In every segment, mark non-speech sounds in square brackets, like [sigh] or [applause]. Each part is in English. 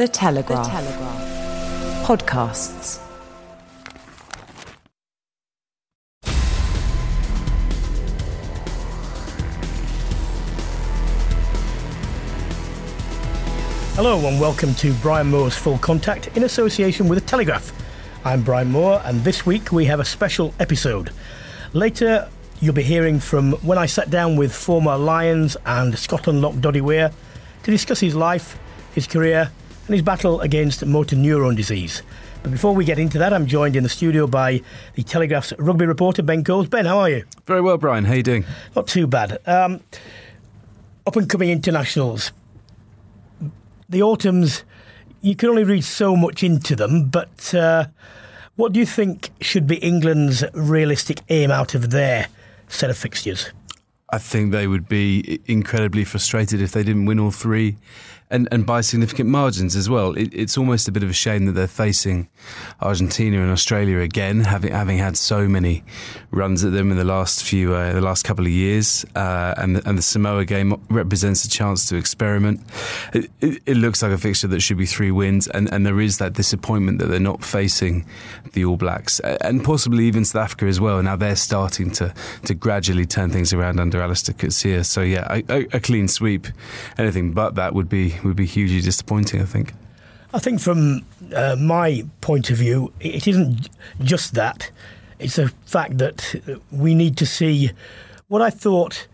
The Telegraph. The Telegraph. Podcasts. Hello and welcome to Brian Moore's Full Contact in association with The Telegraph. I'm Brian Moore and this week we have a special episode. Later you'll be hearing from when I sat down with former Lions and Scotland lock Doddie Weir to discuss his life, his career and his battle against motor neurone disease. But before we get into that, I'm joined in the studio by the Telegraph's rugby reporter Ben Coles. Ben, how are you? Very well, Brian. How are you doing? Not too bad. Um, up and coming internationals. The autumns, you can only read so much into them, but uh, what do you think should be England's realistic aim out of their set of fixtures? I think they would be incredibly frustrated if they didn't win all three and, and by significant margins as well. It, it's almost a bit of a shame that they're facing Argentina and Australia again, having having had so many runs at them in the last few uh, the last couple of years, uh, and the, and the Samoa game represents a chance to experiment. It, it, it, looks like a fixture that should be three wins, and, and there is that disappointment that they're not facing the All Blacks and possibly even South Africa as well. Now they're starting to to gradually turn things around under Allister Coetzee. So yeah, a, a clean sweep, anything but that would be would be hugely disappointing. I think. I think from uh, my point of view, it isn't just that. It's the fact that we need to see what I thought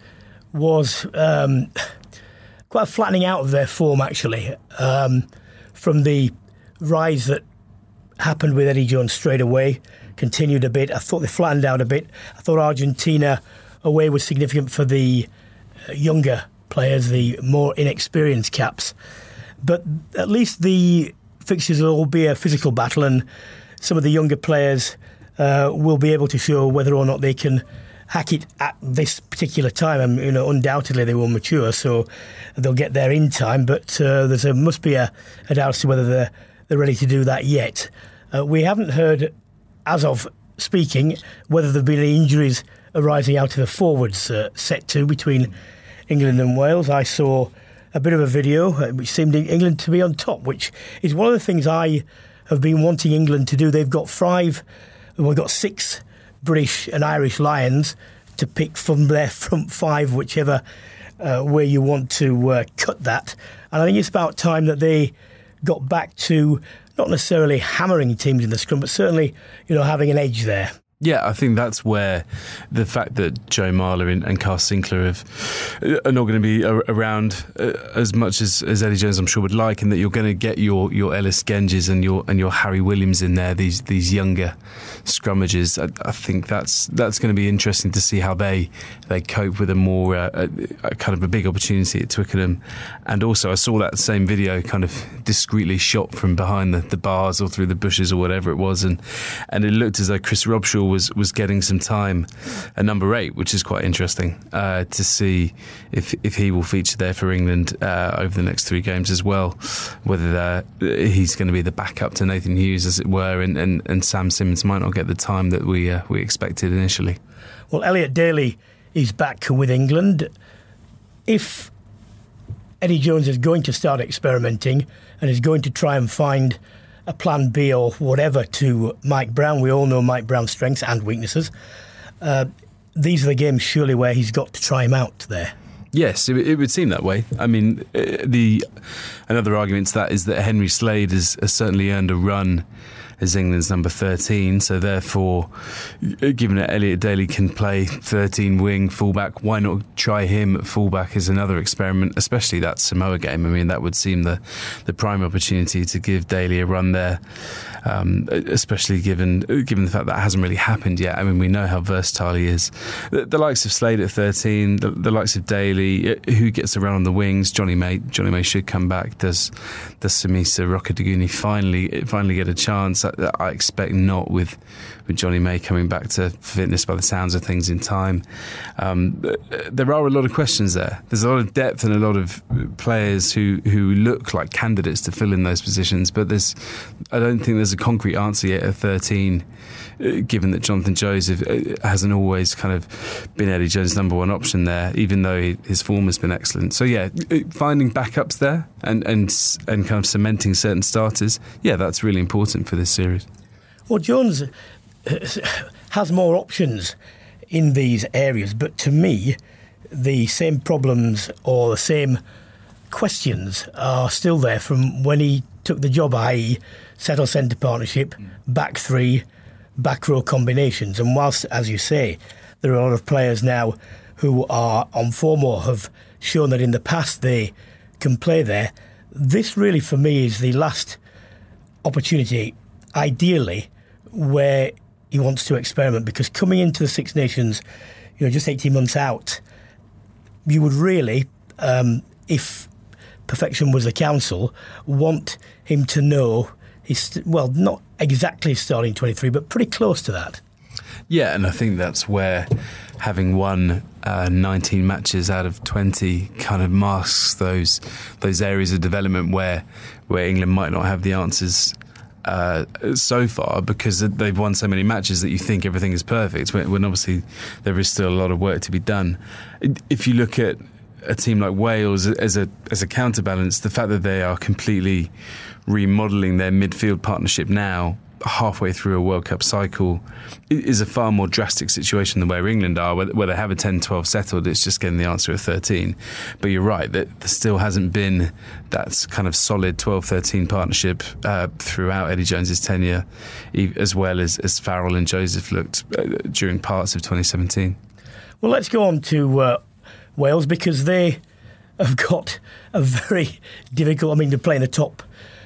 was um, quite a flattening out of their form, actually, um, from the rise that happened with Eddie Jones straight away, continued a bit. I thought they flattened out a bit. I thought Argentina away was significant for the uh, younger players, the more inexperienced caps. But at least the fixtures will all be a physical battle, and some of the younger players uh, will be able to show whether or not they can hack it at this particular time. And you know, undoubtedly they will mature, so they'll get there in time. But uh, there must be a, a, doubt as to whether they're they're ready to do that yet. Uh, we haven't heard, as of speaking, whether there've been any injuries arising out of the forwards uh, set to between England and Wales. I saw a bit of a video uh, which seemed England to be on top, which is one of the things I have been wanting England to do. They've got five, well, we've got six British and Irish Lions to pick from their front five, whichever uh, way you want to uh, cut that. And I think it's about time that they got back to not necessarily hammering teams in the scrum, but certainly, you know, having an edge there. Yeah, I think that's where the fact that Joe Marler and, and Kyle Sinckler have, are not going to be around uh, as much as, as Eddie Jones, I'm sure, would like, and that you're going to get your, your Ellis Genges and your and your Harry Williams in there, these these younger scrummages. I, I think that's that's going to be interesting to see how they they cope with a more uh, a, a kind of a big opportunity at Twickenham. And also, I saw that same video kind of discreetly shot from behind the, the bars or through the bushes or whatever it was, and and it looked as though Chris Robshaw was was getting some time at number eight, which is quite interesting uh, to see if if he will feature there for England uh, over the next three games as well. Whether he's going to be the backup to Nathan Hughes, as it were, and, and, and Sam Simmonds might not get the time that we uh, we expected initially. Well, Elliot Daly is back with England. If Eddie Jones is going to start experimenting and is going to try and find a plan B or whatever to Mike Brown. We all know Mike Brown's strengths and weaknesses. Uh, these are the games surely where he's got to try him out there. Yes, it, it, would seem that way. I mean, uh, the another argument to that is that Henry Slade has, has certainly earned a run as England's number 13. So therefore, given that Elliot Daly can play 13 wing fullback, why not try him at fullback as another experiment, especially that Samoa game? I mean, that would seem the, the prime opportunity to give Daly a run there um, especially given given the fact that hasn't really happened yet. I mean, we know how versatile he is. The, the likes of Slade at 13, the, the, likes of Daly, uh, who gets around on the wings. Jonny May, Jonny May should come back. Does does Semesa Rokoduguni finally finally get a chance? I, I expect not with with Jonny May coming back to fitness by the sounds of things in time. Um, there are a lot of questions there. There's a lot of depth and a lot of players who, who look like candidates to fill in those positions, but there's I don't think there's a concrete answer yet at 13. Uh, given that Jonathan Joseph uh, hasn't always kind of been Eddie Jones' number one option there, even though his form has been excellent. So yeah, uh, finding backups there and and and kind of cementing certain starters, yeah, that's really important for this series. Well, Jones has more options in these areas, but to me, the same problems or the same questions are still there from when he took the job, i.e., settle centre partnership, back three, back row combinations. And whilst, as you say, there are a lot of players now who are on form or have shown that in the past they can play there, this really for me is the last opportunity, ideally, where he wants to experiment because coming into the Six Nations, you know, just 18 months out, you would really, um, if perfection was the council, want him to know he's, well, not exactly starting 23, but pretty close to that. Yeah, and I think that's where having won uh, 19 matches out of 20 kind of masks those those areas of development where where England might not have the answers uh, so far because they've won so many matches that you think everything is perfect when, when, obviously there is still a lot of work to be done. If you look at a team like Wales as a as a counterbalance, the fact that they are completely remodeling their midfield partnership now halfway through a World Cup cycle is a far more drastic situation than where England are, where, where they have a 10 12 settled. It's just getting the answer at 13. But you're right, that there still hasn't been that kind of solid 12 13 partnership uh, throughout Eddie Jones's tenure, as well as, as Farrell and Joseph looked uh, during parts of 2017. Well, let's go on to uh, Wales because they have got a very difficult, I mean, they're playing the top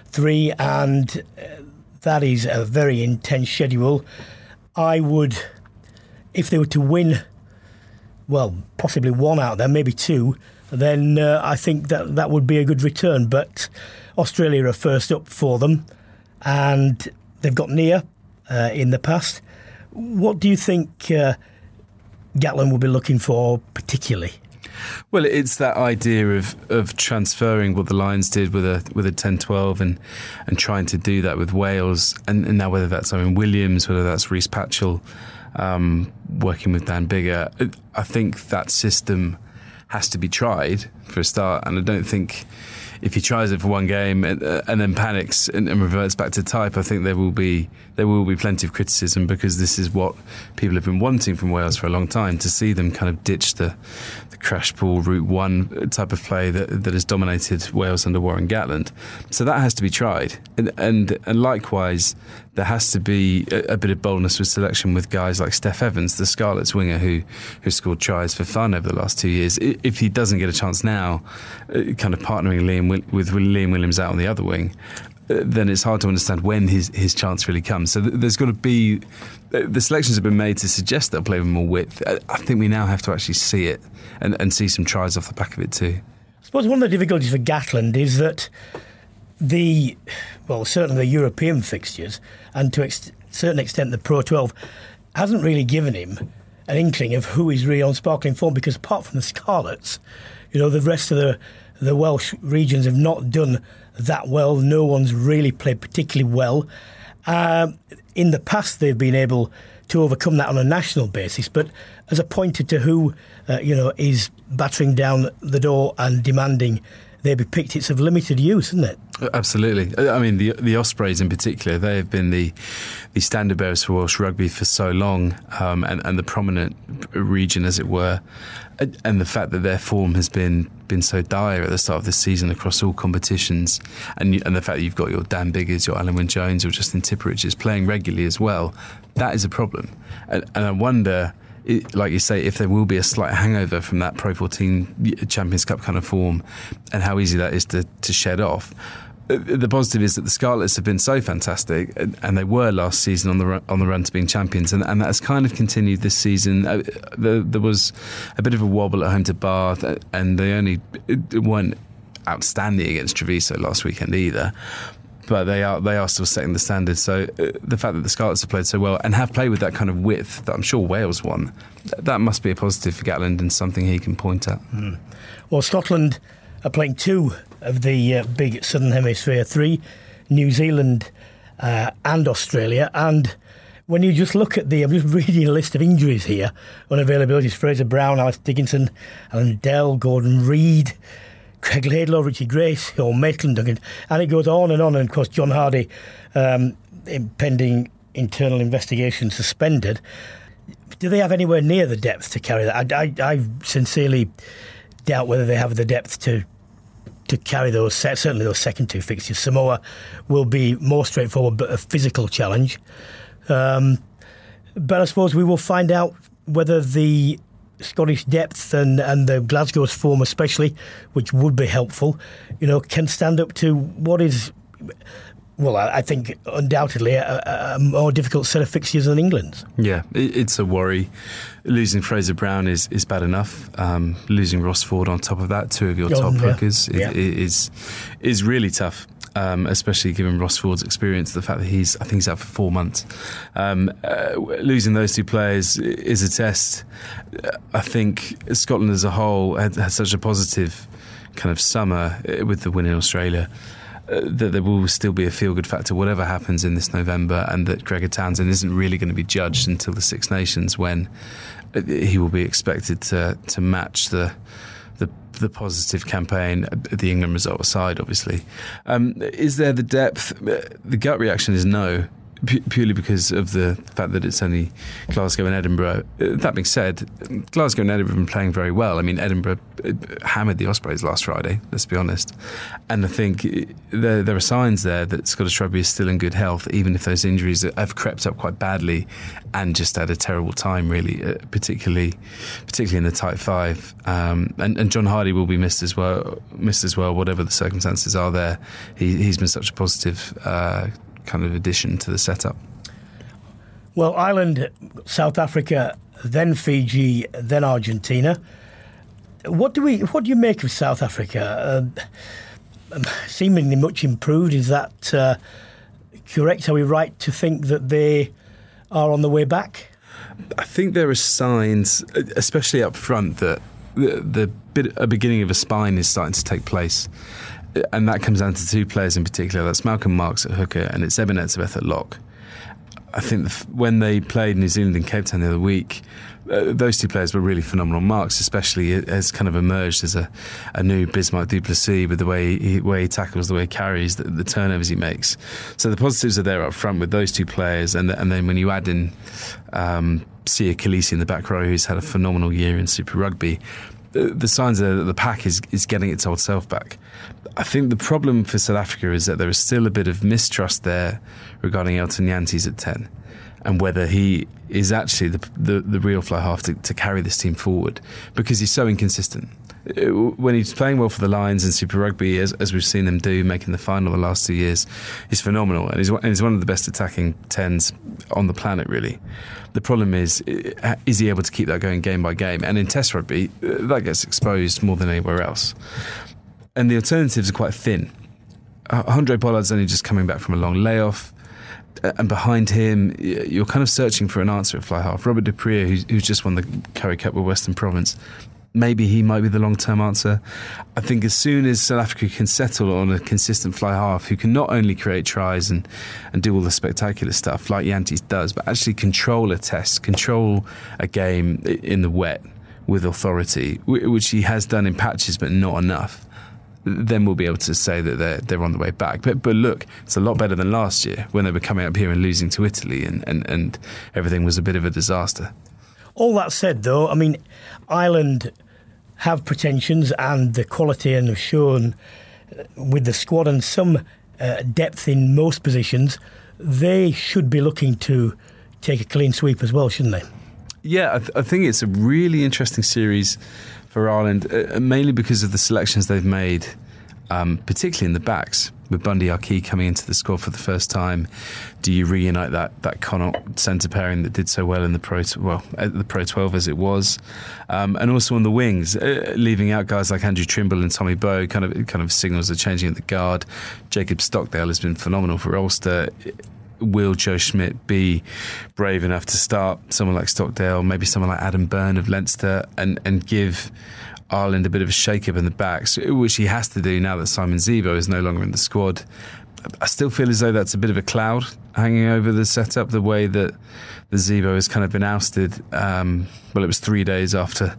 three and uh, that is a very intense schedule. I would, if they were to win, well, possibly one out there, maybe two, then uh, I think that that would be a good return. But Australia are first up for them, and they've got near uh, in the past. What do you think uh, Gatland will be looking for particularly? Well, it's that idea of, of transferring what the Lions did with a with a 10-12 and and trying to do that with Wales, and, and now whether that's Owen Williams, whether that's Rhys Patchell, um, working with Dan Biggar, I think that system has to be tried for a start, and I don't think if he tries it for one game and, uh, and then panics and, and, reverts back to type, I think there will be there will be plenty of criticism because this is what people have been wanting from Wales for a long time to see them kind of ditch the crash ball route one type of play that that has dominated Wales under Warren Gatland. So that has to be tried, and and, and likewise there has to be a, a, bit of boldness with selection with guys like Steff Evans, the Scarlets winger who who scored tries for fun over the last two years. If he doesn't get a chance now, uh, kind of partnering Liam with Liam Williams out on the other wing, then it's hard to understand when his his chance really comes. So there's got to be the selections have been made to suggest they'll play with more width. I think we now have to actually see it and, and see some tries off the back of it too. I suppose one of the difficulties for Gatland is that the well, certainly the European fixtures, and to a ex- certain extent the Pro 12, hasn't really given him an inkling of who is really on sparkling form. Because apart from the Scarlets, you know, the rest of the the Welsh regions have not done that well. No one's really played particularly well. Um, in the past, they've been able to overcome that on a national basis, but as a pointer to who uh, you know is battering down the door and demanding they be picked, it's of limited use, isn't it? Absolutely. I mean, the the Ospreys in particular, they have been the the standard bearers for Welsh rugby for so long, um, and, and the prominent region, as it were, and the fact that their form has been been so dire at the start of the season across all competitions, and and the fact that you've got your Dan Biggars, your Alun Wyn Jones, or Justin Tipurics playing regularly as well, that is a problem, and, and I wonder it, like you say, if there will be a slight hangover from that Pro 14 Champions Cup kind of form, and how easy that is to, to shed off. The positive is that the Scarlets have been so fantastic, and they were last season on the run, on the run to being champions, and, and that has kind of continued this season. Uh, there, there, was a bit of a wobble at home to Bath, uh, and they only weren't outstanding against Treviso last weekend either but they are they are still setting the standard. So uh, the fact that the Scarlets have played so well and have played with that kind of width that I'm sure Wales won, that must be a positive for Gatland and something he can point at. Mm. Well, Scotland are playing two of the uh, big Southern Hemisphere three, New Zealand uh, and Australia, and when you just look at the, I'm just [laughs] reading a list of injuries here, unavailabilities: Fraser Brown, Alice Dickinson, Allan Dell, Gordon Reid. Greig Laidlaw, Richie Grace, or Maitland Duncan, and it goes on and on. And of course, John Hardie, um, pending internal investigation, suspended. Do they have anywhere near the depth to carry that? I, I, I sincerely doubt whether they have the depth to to carry those. Certainly, those second two fixtures. Samoa will be more straightforward, but a physical challenge. Um, but I suppose we will find out whether the Scottish depth and, and the Glasgow's form, especially, which would be helpful, you know, can stand up to what is, well, I think undoubtedly a, a more difficult set of fixtures than England's. Yeah, it's a worry. Losing Fraser Brown is, is bad enough. Um, losing Ross Ford on top of that, two of your top yeah. hookers, yeah. is is really tough um, especially given Ross Ford's experience, the fact that he's, I think he's out for four months. Um, uh, losing those two players is a test. I think Scotland as a whole had, had such a positive kind of summer uh, with the win in Australia. Uh, that there will still be a feel good factor, whatever happens in this November, and that Gregor Townsend isn't really going to be judged until the Six Nations when uh, he will be expected to to match the the positive campaign, the England result aside, obviously. Um, is there the depth? The gut reaction is no purely because of the fact that it's only Glasgow and Edinburgh. Uh, that being said, Glasgow and Edinburgh have been playing very well. I mean, Edinburgh uh, hammered the Ospreys last Friday, let's be honest. And I think uh, there, there are signs there that Scottish rugby is still in good health, even if those injuries have crept up quite badly and just had a terrible time, really, particularly particularly in the tight five. Um, and, and, John Hardie will be missed as well, missed as well, whatever the circumstances are there. He, has been such a positive uh, kind of addition to the setup? Well, Ireland, South Africa, then Fiji, then Argentina. What do we? What do you make of South Africa? Uh, seemingly much improved. Is that uh, correct? Are we right to think that they are on the way back? I think there are signs, especially up front, that the, the bit, a beginning of a spine is starting to take place and that comes down to two players in particular. That's Malcolm Marx at hooker and it's Eben Etzebeth at lock. I think the, when they played New Zealand in Cape Town the other week, uh, those two players were really phenomenal. Marx, especially, has kind of emerged as a, a new Bismarck du Plessis with the way he, way he tackles, the way he carries, the, the, turnovers he makes. So the positives are there up front with those two players, and and then when you add in um, Siya Kolisi in the back row, who's had a phenomenal year in Super Rugby, the signs are that the pack is, is getting its old self back. I think the problem for South Africa is that there is still a bit of mistrust there regarding Elton Jantjies at 10 and whether he is actually the, the, the real fly half to, to carry this team forward because he's so inconsistent. Uh, when he's playing well for the Lions in Super Rugby, as, as we've seen them do, making the final the last two years, he's phenomenal and he's, and he's one of the best attacking tens on the planet, really. The problem is, uh, is he able to keep that going game by game? And in Test Rugby, uh, that gets exposed more than anywhere else. And the alternatives are quite thin. Handré Pollard's only just coming back from a long layoff and behind him, you're kind of searching for an answer at fly half. Robert du Preez, who's, who's, just won the Currie Cup with Western Province, maybe he might be the long term answer. I think as soon as South Africa can settle on a consistent fly half who can not only create tries and, and do all the spectacular stuff like Jantjies does, but actually control a test, control a game in the wet with authority, which he has done in patches, but not enough. Then we'll be able to say that they're they're on the way back. But but look, it's a lot better than last year when they were coming up here and losing to Italy, and and, and everything was a bit of a disaster. All that said, though, I mean, Ireland have pretensions and the quality and have shown uh, with the squad and some uh, depth in most positions, they should be looking to take a clean sweep as well, shouldn't they? Yeah, I, th- I think it's a really interesting series for Ireland, uh, mainly because of the selections they've made, um, particularly in the backs with Bundee Aki coming into the squad for the first time, do you reunite that that Connacht centre pairing that did so well in the pro well the Pro 12 as it was, um, and also on the wings, uh, leaving out guys like Andrew Trimble and Tommy Bowe kind of kind of signals are changing at the guard. Jacob Stockdale has been phenomenal for Ulster. Will Joe Schmidt be brave enough to start someone like Stockdale, maybe someone like Adam Byrne of Leinster, and and give Ireland a bit of a shake up in the backs, which he has to do now that Simon Zebo is no longer in the squad. I still feel as though that's a bit of a cloud hanging over the setup, the way that the Zebo has kind of been ousted. Um, well, it was three days after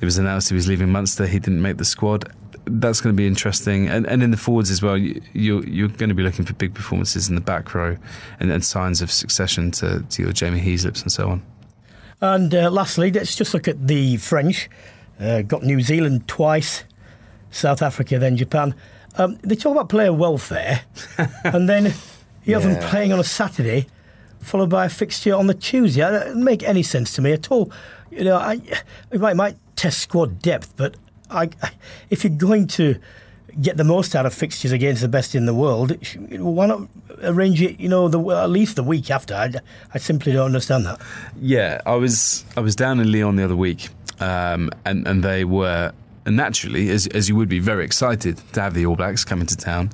it was announced he was leaving Munster. He didn't make the squad. That's going to be interesting. And, and in the forwards as well, you, you're, you're going to be looking for big performances in the back row and, and signs of succession to, to your Jamie Heaslips and so on. And uh, lastly, let's just look at the French. Uh, got New Zealand twice, South Africa, then Japan. Um, they talk about player welfare, [laughs] and then you have yeah. them playing on a Saturday, followed by a fixture on the Tuesday. That doesn't make any sense to me at all. You know, I, it might, might test squad depth, but I, if you're going to get the most out of fixtures against the best in the world, why not arrange it? You know, the, at least the week after. I, I simply don't understand that. Yeah, I was I was down in Lyon the other week um, and and they were naturally, as as you would be, very excited to have the All Blacks coming to town,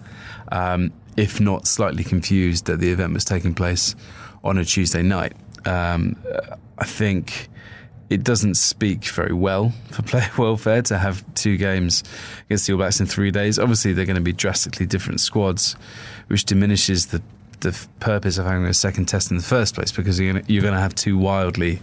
um, if not slightly confused that the event was taking place on a Tuesday night. Um, I think it doesn't speak very well for [laughs] player welfare to have two games against the All Blacks in three days. Obviously, they're going to be drastically different squads, which diminishes the the purpose of having a second test in the first place because you're going to have two wildly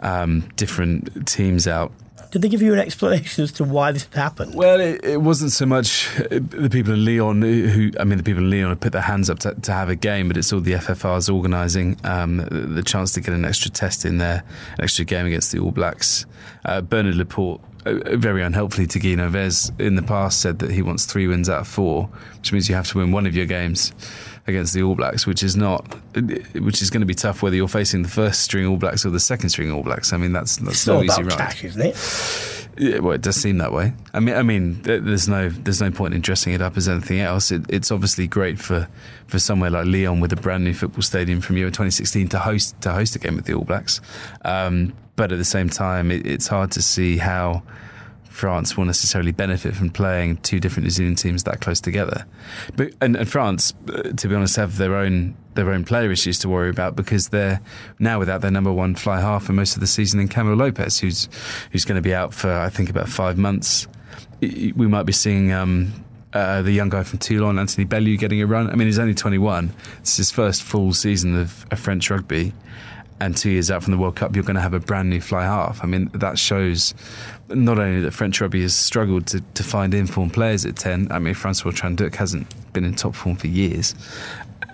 um, different teams out. Did they give you an explanation as to why this happened? Well, it, it wasn't so much uh, the people in Lyon who, I mean, the people in Lyon have put their hands up to, to have a game, but it's all the FFRs organising um, the, chance to get an extra test in there, an extra game against the All Blacks. Uh, Bernard Laporte uh, very unhelpfully to Guy Novès in the past said that he wants three wins out of four, which means you have to win one of your games against the All Blacks, which is not, which is going to be tough whether you're facing the first string All Blacks or the second string All Blacks. I mean, that's that's it's no easy ride, cash, isn't it? Yeah, well, it does seem that way. I mean, I mean, there's no there's no point in dressing it up as anything else. It, it's obviously great for, for somewhere like Lyon with a brand new football stadium from Euro 2016 to host to host a game with the All Blacks. Um, but at the same time, it, it's hard to see how France will necessarily benefit from playing two different New Zealand teams that close together. But and, and France, uh, to be honest, have their own their own player issues to worry about because they're now without their number one fly half for most of the season in Camille Lopez, who's who's going to be out for I think about five months. We might be seeing. Um, uh, the young guy from Toulon, Anthony Belleau, getting a run. I mean, he's only 21. It's his first full season of, of French rugby and two years out from the World Cup, you're going to have a brand new fly half. I mean, that shows not only that French rugby has struggled to, to find informed players at 10, I mean, Francois Trinh-Duc hasn't been in top form for years.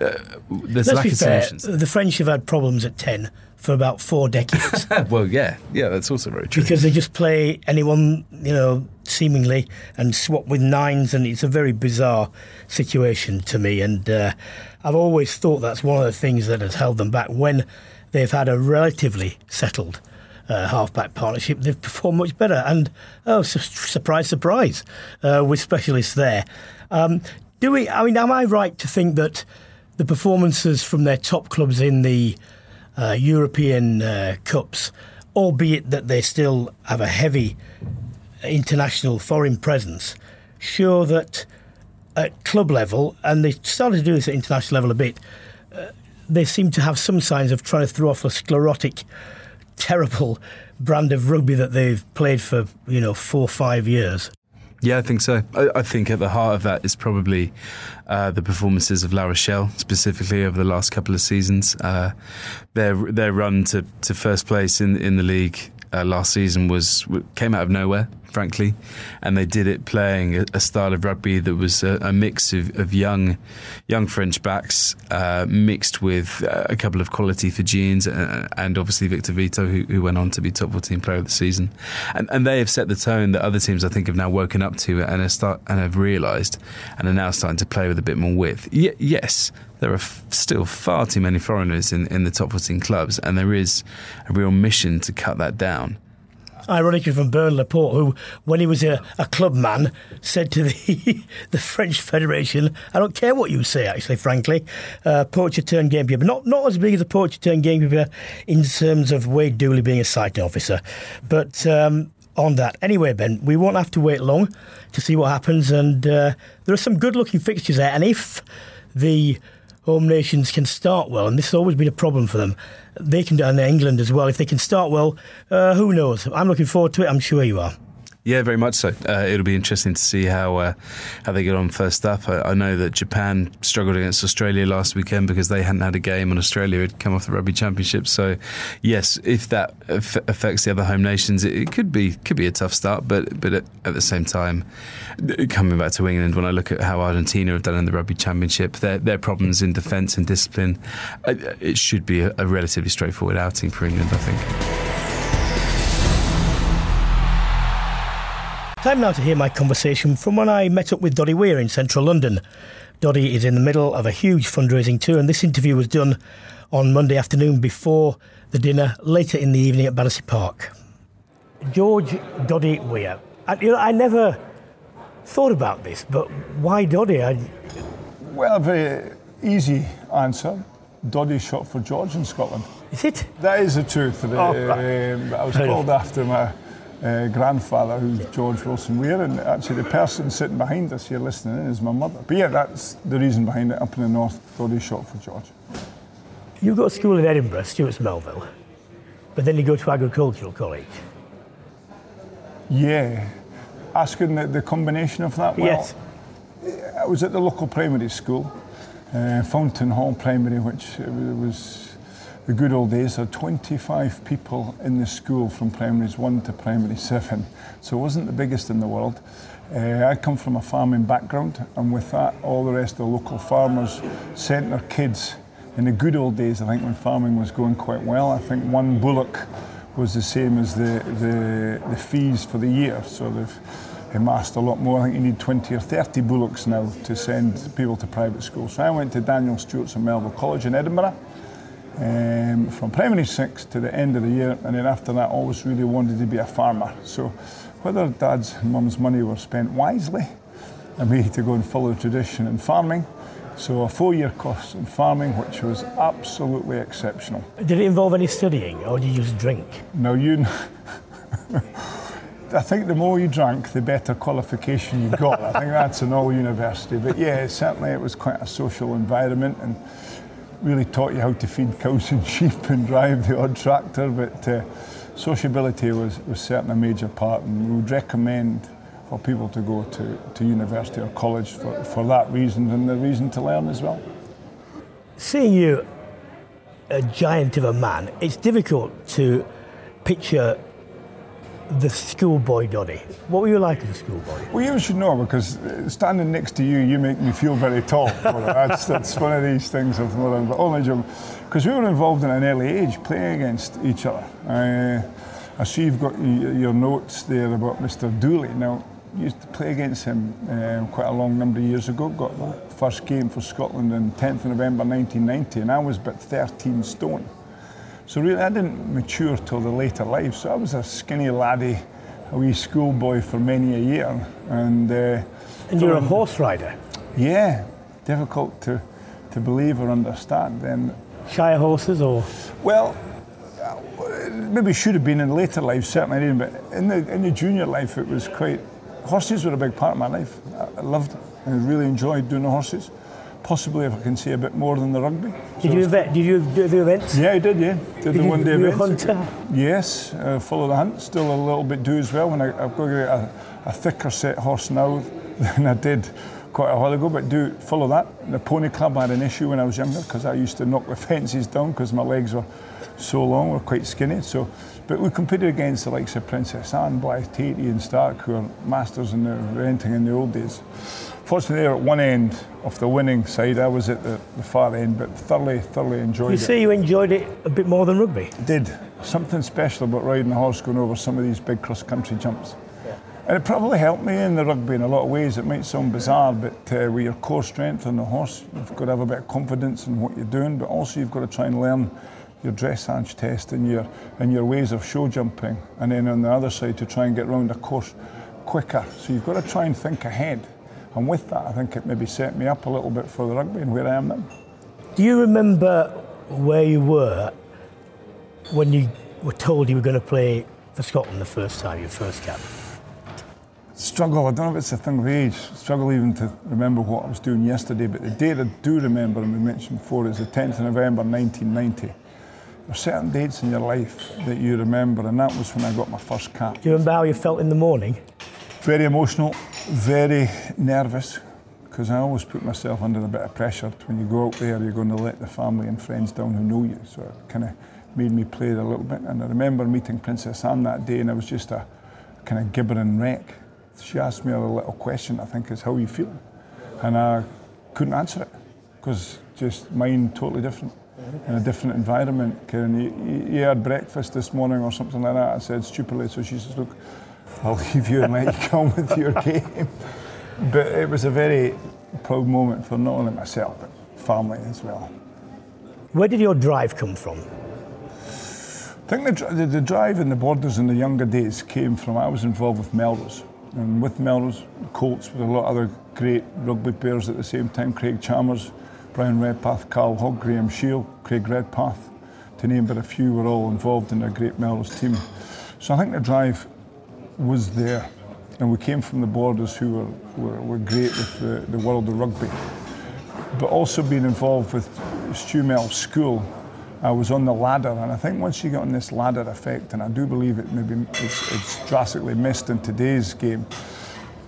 Uh, there's Let's lack be of fair, solutions. The French have had problems at 10 for about four decades. [laughs] well, yeah, yeah, that's also very true. Because they just play anyone, you know, seemingly and swap with nines, and it's a very bizarre situation to me. And uh, I've always thought that's one of the things that has held them back when they've had a relatively settled uh, halfback partnership. They've performed much better, and oh, su- surprise, surprise, uh, with specialists there. Um, do we? I mean, am I right to think that the performances from their top clubs in the uh, European uh, cups, albeit that they still have a heavy international foreign presence, show that at club level, and they started to do this at international level a bit they seem to have some signs of trying to throw off a sclerotic, terrible brand of rugby that they've played for, you know, four or five years. Yeah, I think so. I, I, think at the heart of that is probably uh, the performances of La Rochelle, specifically over the last couple of seasons. Uh, their their run to, to first place in in the league uh, last season was came out of nowhere frankly, and they did it playing a, a style of rugby that was a, a mix of, of, young, young French backs uh, mixed with uh, a couple of quality Fijians and, and obviously Victor Vito, who, who, went on to be top 14 player of the season, and, and they have set the tone that other teams I think have now woken up to and start and have realised and are now starting to play with a bit more width. Y- yes, there are f- still far too many foreigners in, in the top 14 clubs, and there is a real mission to cut that down. Ironically, from Bernard Laporte, who, when he was a, a club man, said to the [laughs] the French Federation, "I don't care what you say." Actually, frankly, uh, poacher turned gamekeeper, not not as big as a poacher turned gamekeeper in terms of Wade Dooley being a citing officer, but um, on that. Anyway, Ben, we won't have to wait long to see what happens, and uh, there are some good-looking fixtures there. And if the home nations can start well, and this has always been a problem for them. They can in England as well. If they can start well, uh, who knows? I'm looking forward to it. I'm sure you are. Yeah, very much so. Uh, it'll be interesting to see how uh, how they get on first up. I, I, know that Japan struggled against Australia last weekend because they hadn't had a game, and Australia had come off the Rugby Championship. So, yes, if that affects the other home nations, it, it, could be could be a tough start. But but at, at, the same time, coming back to England, when I look at how Argentina have done in the Rugby Championship, their their problems in defence and discipline, uh, it should be a, a relatively straightforward outing for England. I think. Time now to hear my conversation from when I met up with Doddie Weir in central London. Doddie is in the middle of a huge fundraising tour, and this interview was done on Monday afternoon before the dinner later in the evening at Battersea Park. George Doddie Weir. I, you know, I never thought about this, but why Doddie? I... Well, very easy answer. Doddie shot for George in Scotland. Is it? That is the truth. Oh, um, I was called after my uh, grandfather, who's George Wilson Weir, and actually the person sitting behind us here listening in is my mother. But yeah, that's the reason behind it. Up in the north, thought he shot for George. You got school in Edinburgh, Stewart's Melville, but then you go to agricultural college. Yeah, asking the, the combination of that. Well, yes. I was at the local primary school, uh, Fountain Hall Primary, which was the good old days, there 25 people in the school from primaries 1 to primary 7. So it wasn't the biggest in the world. Uh, I come from a farming background, and with that, all the rest of the local farmers sent their kids. In the good old days, I think when farming was going quite well, I think one bullock was the same as the, the, the fees for the year. So they've amassed a lot more. I think you need 20 or 30 bullocks now to send people to private schools. So I went to Daniel Stewart's and Melville College in Edinburgh um, from primary six to the end of the year, and then after that, always really wanted to be a farmer. So, whether dad's and mum's money were spent wisely, and me to go and follow the tradition in farming. So, a four year course in farming, which was absolutely exceptional. Did it involve any studying, or did you just drink? No, you. [laughs] I think the more you drank, the better qualification you got. I think that's in all university. But yeah, certainly it was quite a social environment and really taught you how to feed cows and [laughs] sheep and drive the odd tractor, but uh, sociability was, was certainly a major part, and we would recommend for people to go to, to university or college for, for that reason and the reason to learn as well. Seeing you a giant of a man, it's difficult to picture the schoolboy Doddie. What were you like as a schoolboy? Well, you should know because uh, standing next to you, you make me feel very tall. [laughs] that's, that's one of these things of more but only joke. Because we were involved in an early age playing against each other. Uh, I see you've got your notes there about Mr. Dooley. Now, used to play against him uh, quite a long number of years ago. Got the first game for Scotland on 10th of November 1990, and I was about 13 stone. So really, I didn't mature till the later life. So I was a skinny laddie, a wee schoolboy for many a year. And uh, and you're a horse rider. Yeah, difficult to to believe or understand. Then shy horses or well. Maybe should have been in later life, certainly didn't. But in the in the junior life, it was quite. Horses were a big part of my life. I loved. It. I really enjoyed doing the horses possibly if I can say a bit more than the rugby. Did so you event, did you do the events? Yeah, I did. Yeah, did, did the one day events. hunter? Yes, uh, follow the hunt. Still a little bit do as well. When I, have got a, a, thicker set horse now [laughs] than I did quite a while ago, but do follow that. The pony club had an issue when I was younger because I used to knock the [laughs] fences down because my legs were so long. We're quite skinny. So, but we competed against the likes of Princess Anne, Blyth Tait, and Stark, who are masters in the eventing in the old days. Fortunately, at one end of the winning side. I was at the, the far end, but thoroughly, thoroughly enjoyed You it. You say you enjoyed it a bit more than rugby. did something special about riding a horse going over some of these big cross country jumps. And it probably helped me in the rugby in a lot of ways. It might sound bizarre, but uh, with your core strength on the horse, you've got to have a bit of confidence in what you're doing, but also you've got to try and learn your dressage test and your and your ways of show jumping, and then on the other side to try and get round a course quicker. So you've got to try and think ahead. And with that, I think it maybe set me up a little bit for the rugby and where I am now. Do you remember where you were when you were told you were going to play for Scotland the first time, your first cap? struggle. I don't know if it's a thing of age. Struggle even to remember what I was doing yesterday. But the date I do remember, and we mentioned before, is the 10th of November 1990. There are certain dates in your life that you remember, and that was when I got my first cap. Do you remember how you felt in the morning? Very emotional, very nervous, because I always put myself under a bit of pressure. When you go out there, you're going to let the family and friends down who know you. So it kind of made me play a little bit. And I remember meeting Princess Anne that day, and I was just a kind of gibbering wreck. She asked me a little question, I think, is how you feel? And I couldn't answer it because just mind totally different in a different environment. And you, you had breakfast this morning or something like that. I said stupidly, so she says, Look, I'll leave you and let you come with your [laughs] game. But it was a very proud moment for not only myself, but family as well. Where did your drive come from? I think the, the, the drive and the borders in the younger days came from I was involved with Melrose. And with Melrose, Colts, with a lot of other great rugby players at the same time Craig Chalmers, Bryan Redpath, Carl Hogg, Graham Shiel, Craig Redpath, to name but a few, were all involved in a great Melrose team. So I think the drive was there. And we came from the borders who were, were, were great with the, the world of rugby. But also being involved with Stu Mell's school, I was on the ladder, and I think once you get on this ladder effect, and I do believe it maybe it's, it's drastically missed in today's game.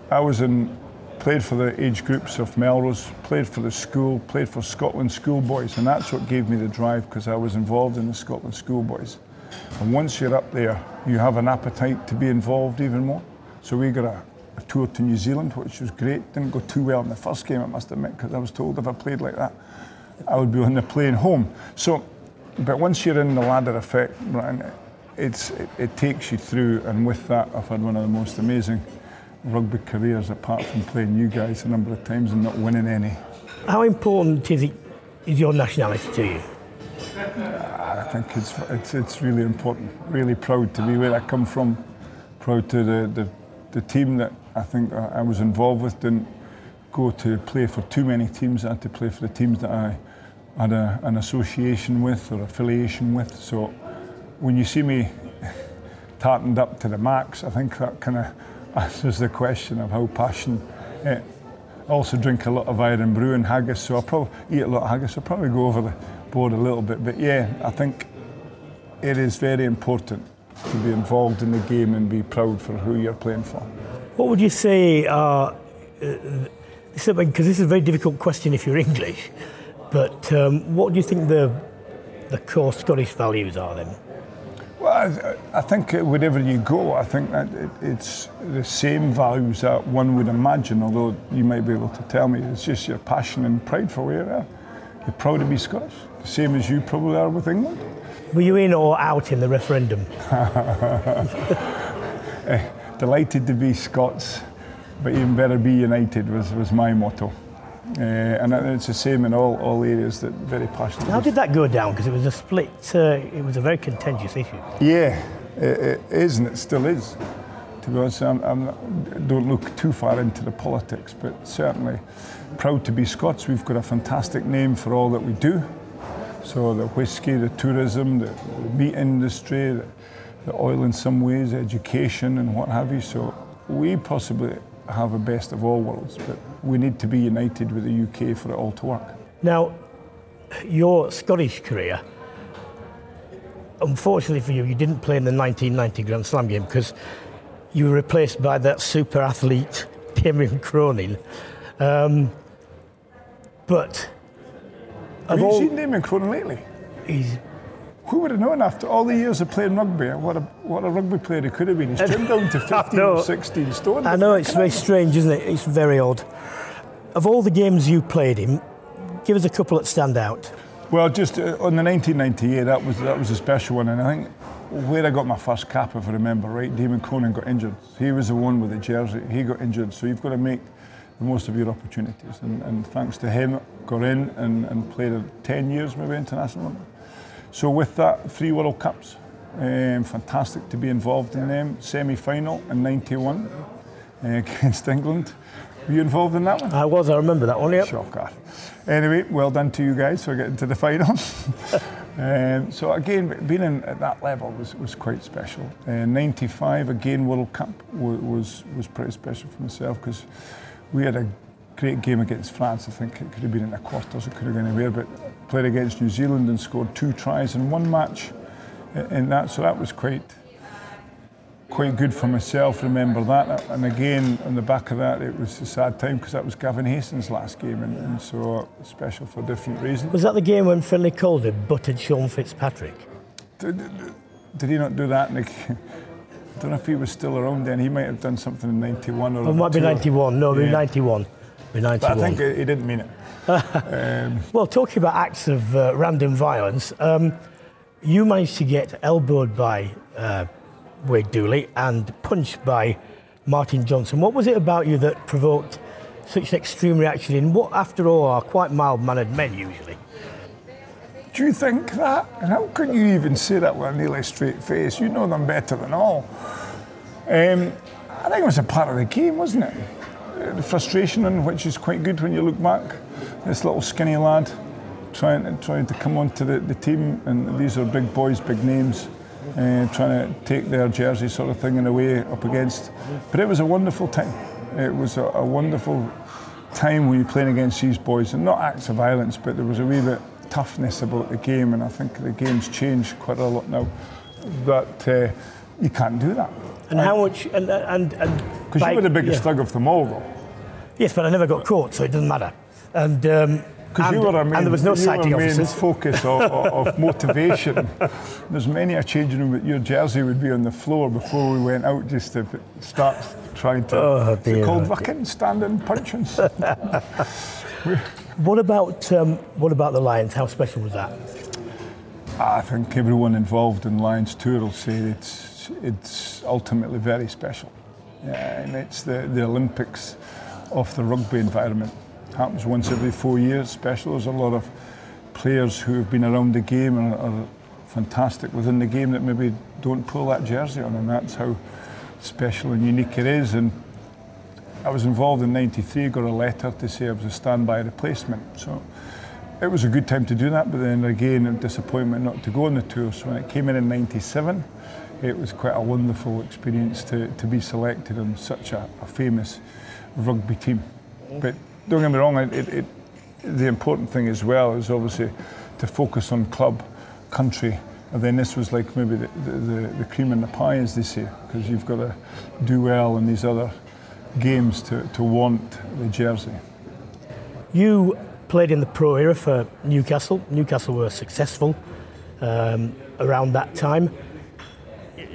I was in, played for the age groups of Melrose, played for the school, played for Scotland schoolboys, and that's what gave me the drive because I was involved in the Scotland schoolboys. And once you're up there, you have an appetite to be involved even more. So we got a, a tour to New Zealand, which was great. Didn't go too well in the first game, I must admit, because I was told if I played like that, I would be on the plane home. So, but once you're in the ladder effect, it's, it, it takes you through, and with that, I've had one of the most amazing rugby careers, apart from playing you guys a number of times and not winning any. How important is it is your nationality to you? I think it's, it's, it's really important. Really proud to be where I come from. Proud to the, the, the team that I think I I was involved with. Didn't go to play for too many teams. I had to play for the teams that I had a, an association with or affiliation with. So when you see me [laughs] tartaned up to the max, I think that kind of [laughs] answers the question of how passionate. Eh, I also drink a lot of Irn-Bru and haggis, so I'll probably eat a lot of haggis. I'll probably go over the board a little bit, but yeah, I think it is very important to be involved in the game and be proud for who you're playing for. What would you say are, because this is a very difficult question if you're [laughs] English, but um, what do you think the, the core Scottish values are then? Well, I, I think wherever you go, I think that it, it's the same values that one would imagine, although you might be able to tell me it's just your passion and pride for where you are. You're proud to be Scottish, same as you probably are with England. Were you in or out in the referendum? [laughs] [laughs] Eh, delighted to be Scots, but even better be united was, was my motto. Uh, and it's the same in all, all areas that very passionate. How did that go down? Because it was a split, uh, it was a very contentious issue. Yeah, it, it is, and it still is. To be honest, I'm, I'm not, don't look too far into the politics, but certainly proud to be Scots. We've got a fantastic name for all that we do. So the whisky, the tourism, the, the meat industry, the, the oil in some ways, education, and what have you. So we possibly have a best of all worlds, but we need to be united with the UK for it all to work. Now, your Scottish career, unfortunately for you, you didn't play in the 1990 Grand Slam game because you were replaced by that super athlete, [laughs] Cameron Cronin. Um, but Have you all, seen Damian Cronin lately? he's who would have known after all the years of playing rugby what a, what a rugby player he could have been? He's trimmed [laughs] down to 15 or 16 stone. I know, it's very strange, isn't it? It's very odd. Of all the games you played in, give us a couple that stand out. Well, just uh, on the 1998, that was that was a special one, and I think where I got my first cap, if I remember right, Damian Cronin got injured. He was the one with the jersey. He got injured, so you've got to make the most of your opportunities. And, and thanks to him, got in and, and played 10 years maybe international. So with that, three World Cups. Um, fantastic to be involved in them. Semi-final in '91 uh, [laughs] against England. Were you involved in that one? I was. I remember that one. Yep. Shocker. Anyway, well done to you guys for getting to the final. [laughs] um, so again, being in, at that level was, was quite special. Uh, 95 again World Cup was was pretty special for myself because we had a great game against France. I think it could have been in the quarters, it could have gone anywhere, but played against New Zealand and scored two tries in one match in that. So that was quite quite good for myself. Remember that, and again on the back of that, it was a sad time because that was Gavin Hastings' last game, and, and, so special for different reasons. Was that the game when Finlay Calder butted Sean Fitzpatrick? Did, did he not do that? Nick? [laughs] I don't know if he was still around then. He might have done something in '91 or. It might be '91. No, be '91. Be '91. But I think he didn't mean it. [laughs] um, well, talking about acts of uh, random violence, um, you managed to get elbowed by uh, Wade Dooley and punched by Martin Johnson. What was it about you that provoked such an extreme reaction in what, after all, are quite mild mannered men usually? Do you think that? And how can you even say that with a nearly straight face? You know them better than all. Um, I think it was a part of the game, wasn't it? The frustration, in which is quite good when you look back. This little skinny lad trying to, trying to come onto the, the team, and these are big boys, big names uh, trying to take their jersey sort of thing in a way up against. But it was a wonderful time. It was a, a wonderful time when you're playing against these boys, and not acts of violence, but there was a wee bit toughness about the game, and I think the game's changed quite a lot now. That uh, you can't do that. And, and how much? And and and because you were the biggest yeah. thug of them all, though. Yes, but I never got caught, so it doesn't matter. And um, because you were a main, and there was no citing officers. focus of, of, [laughs] motivation. There's many a changing room that your jersey would be on the floor before we went out just to start trying to. Oh, dear. called fucking standing punching. [laughs] what about um, what about the Lions? How special was that? I think everyone involved in Lions Tour will say it's it's ultimately very special. Yeah, and it's the, the Olympics of the rugby environment happens once every four years. Special. There's a lot of players who have been around the game and are fantastic within the game that maybe don't pull that jersey on, and that's how special and unique it is. And I was involved in '93. Got a letter to say I was a standby replacement. So it was a good time to do that. But then again, a disappointment not to go on the tour. So when it came in in '97. It was quite a wonderful experience to, to be selected on such a, a famous rugby team. But don't get me wrong, it, it, the important thing as well is obviously to focus on club, country, and then this was like maybe the, the, the cream in the pie, as they say, because you've got to do well in these other games to, to want the jersey. You played in the pro era for Newcastle. Newcastle were successful um, around that time.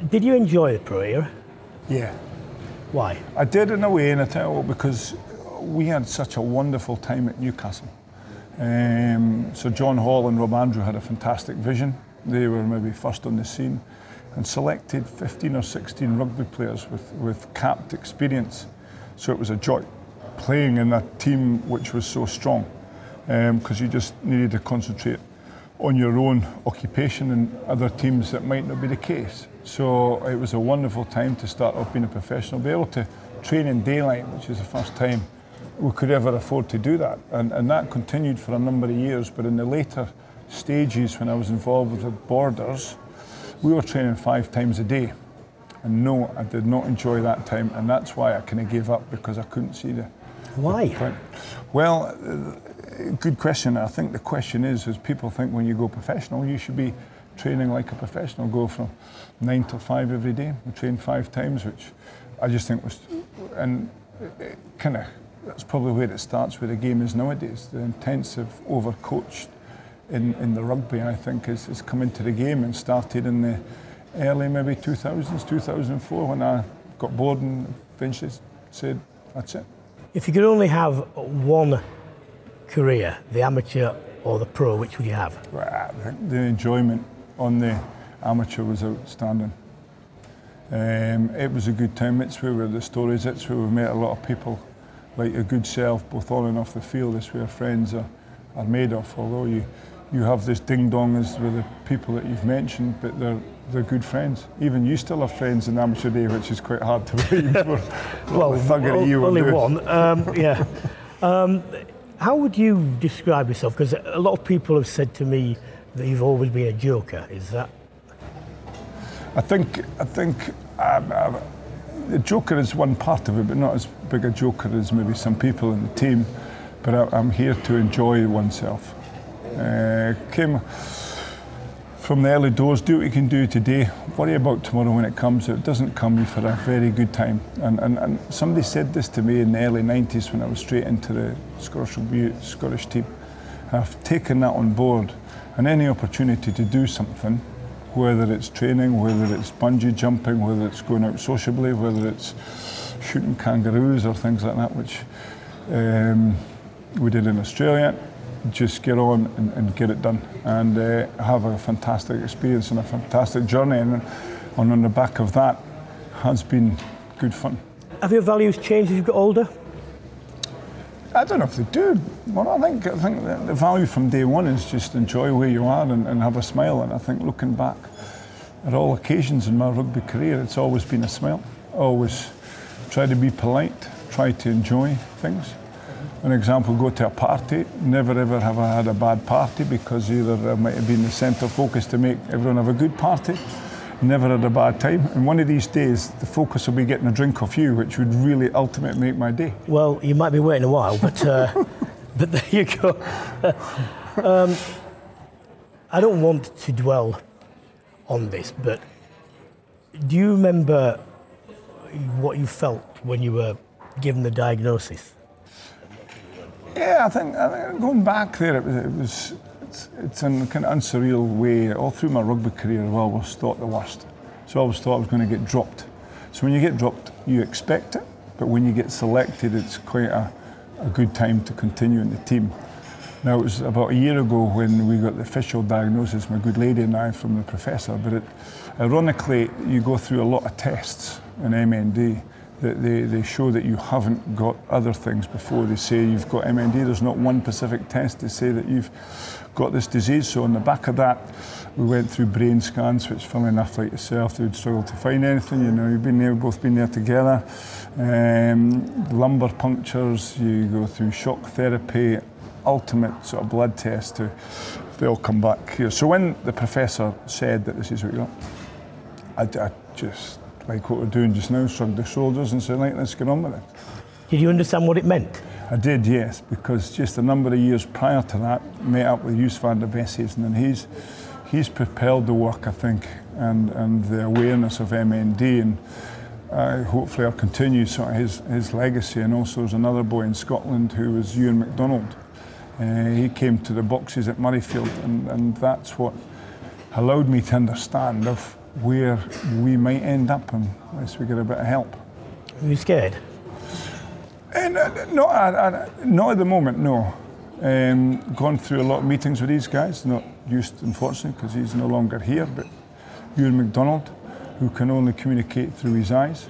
Did you enjoy the pro era? Yeah. Why? I did in a way, and I tell you because we had such a wonderful time at Newcastle. Um, so John Hall and Rob Andrew had a fantastic vision. They were maybe first on the scene and selected 15 or 16 rugby players with, with capped experience. So it was a joy playing in that team which was so strong because um, you just needed to concentrate on your own occupation and other teams that might not be the case. So it was a wonderful time to start off being a professional, be able to train in daylight, which is the first time we could ever afford to do that. And, and that continued for a number of years. But in the later stages, when I was involved with the borders, we were training five times a day. And no, I did not enjoy that time. And that's why I kind of gave up because I couldn't see the. Why? The well, uh, good question. I think the question is, is people think when you go professional, you should be training like a professional, go from nine to five every day. We train five times, which I just think was, and kind of that's probably where it starts where the game is nowadays. The intensive, overcoached in, in the rugby, I think, has, has come into the game and started in the early maybe 2000s, 2004, when I got bored and eventually said, that's it. If you could only have one career, the amateur or the pro, which would you have? Well, the enjoyment on the amateur was outstanding. Um, it was a good time. It's where the stories. It's where we've met a lot of people like a good self, both on and off the field. It's where friends are, are made of. Although you you have this ding dongs with the people that you've mentioned, but they're they're good friends. Even you still have friends in amateur day, which is quite hard to believe. [laughs] well, o- you only one. Um, yeah. Um, how would you describe yourself? Because a lot of people have said to me that you've always been a joker. Is that? I think I think um, uh, the joker is one part of it, but not as big a joker as maybe some people in the team. But I, I'm here to enjoy oneself. Uh, came from the early doors, do what you can do today, worry about tomorrow when it comes. It doesn't come, for a very good time. And, and, and somebody said this to me in the early 90s when I was straight into the Scottish, Scottish team. I've taken that on board, and any opportunity to do something, whether it's training, whether it's bungee jumping, whether it's going out sociably, whether it's shooting kangaroos or things like that, which um, we did in Australia, just get on and, and get it done and uh, have a fantastic experience and a fantastic journey. And, and on the back of that has been good fun. Have your values changed as you got older? I don't know if they do. Well, I think I think the value from day one is just enjoy where you are and, and have a smile. And I think looking back at all occasions in my rugby career, it's always been a smile. Always try to be polite, try to enjoy things. An example, go to a party. Never ever have I had a bad party because either I might have been the centre focus to make everyone have a good party. Never had a bad time. And one of these days, the focus will be getting a drink off you, which would really ultimately make my day. Well, you might be waiting a while, but uh, [laughs] but there you go. um, I don't want to dwell on this, but do you remember what you felt when you were given the diagnosis? Yeah, I think, I think going back there, it was, it was it's, it's in a kind of unsurreal way. All through my rugby career, I've always thought the worst. So I always thought I was going to get dropped. So when you get dropped, you expect it, but when you get selected, it's quite a, a good time to continue in the team. Now it was about a year ago when we got the official diagnosis, my good lady and I, from the professor. But it, ironically, you go through a lot of tests in MND that they, they show that you haven't got other things before they say you've got MND. There's not one specific test to say that you've got this disease. So on the back of that, we went through brain scans, which, funnily enough, like yourself, they would struggle to find anything. You know, you've been there, both been there together. Um, lumbar punctures, you go through shock therapy, ultimate sort of blood test to they all come back here. So when the professor said that this is what you got, I, I just like what we're doing just now, shrugged the shoulders and said, like, let's get on with it. Did you understand what it meant? I did, yes, because just a number of years prior to that, met up with Joost van der Westhuizen, and he's he's propelled the work, I think, and, and the awareness of MND, and uh, hopefully I'll continue sort of his, his legacy. And also, there's another boy in Scotland who was Euan MacDonald. Uh, he came to the boxes at Murrayfield, and, and that's what allowed me to understand of where we might end up unless we get a bit of help. Are you scared? And, uh, not, uh, not at the moment, no. Um, gone through a lot of meetings with these guys, not used, unfortunately, because he's no longer here, but Euan MacDonald, who can only communicate through his eyes.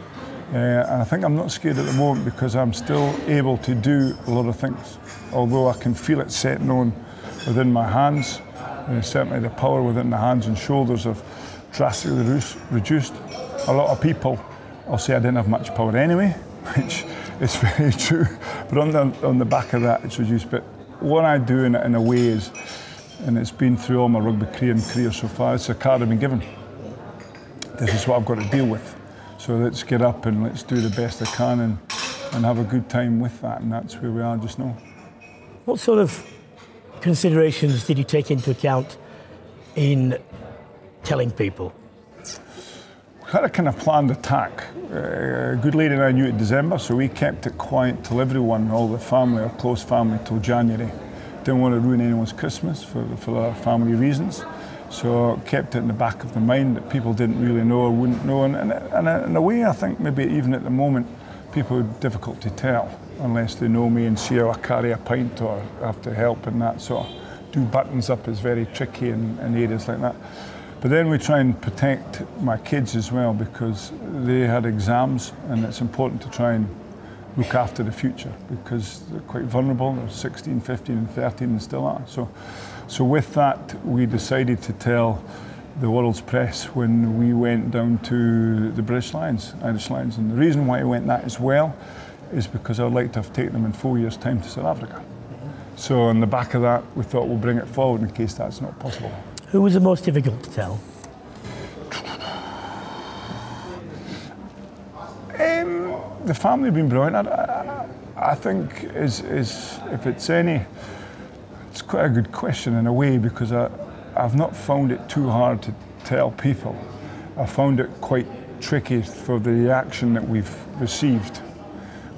Uh, and I think I'm not scared at the moment because I'm still able to do a lot of things. Although I can feel it setting on within my hands, uh, certainly the power within the hands and shoulders have drastically reduced. A lot of people will say I didn't have much power anyway, [laughs] which is very [laughs] true. But on the, on the back of that, it's reduced. But what I do in, in a way is, and it's been through all my rugby career and career so far, it's a card I've been given. This is what I've got to deal with. So let's get up and let's do the best I can and, and have a good time with that. And that's where we are just now. What sort of considerations did you take into account in telling people? We had a kind of planned attack. Uh, good lady and I knew it December, so we kept it quiet till everyone, all the family, our close family, till January. didn't want to ruin anyone's Christmas for, for family reasons. So kept it in the back of the mind that people didn't really know or wouldn't know. And, and, and in a way, I think maybe even at the moment, people are difficult to tell unless they know me and see how I carry a pint or have to help in that sort of do buttons up is very tricky in, in areas like that. But then we try and protect my kids as well because they had exams and it's important to try and look after the future because they're quite vulnerable. They're 16, 15 and 13 and still are. So, so with that, we decided to tell the world's press when we went down to the British Lions, Irish Lions. And the reason why I went that as well is because I'd like to have taken them in four years' time to South Africa. So on the back of that, we thought we'll bring it forward in case that's not possible. Who was the most difficult to tell? Um, the family have been brilliant. I, I, I think is, is if it's any, it's quite a good question in a way because I, I've not found it too hard to tell people. I found it quite tricky for the reaction that we've received.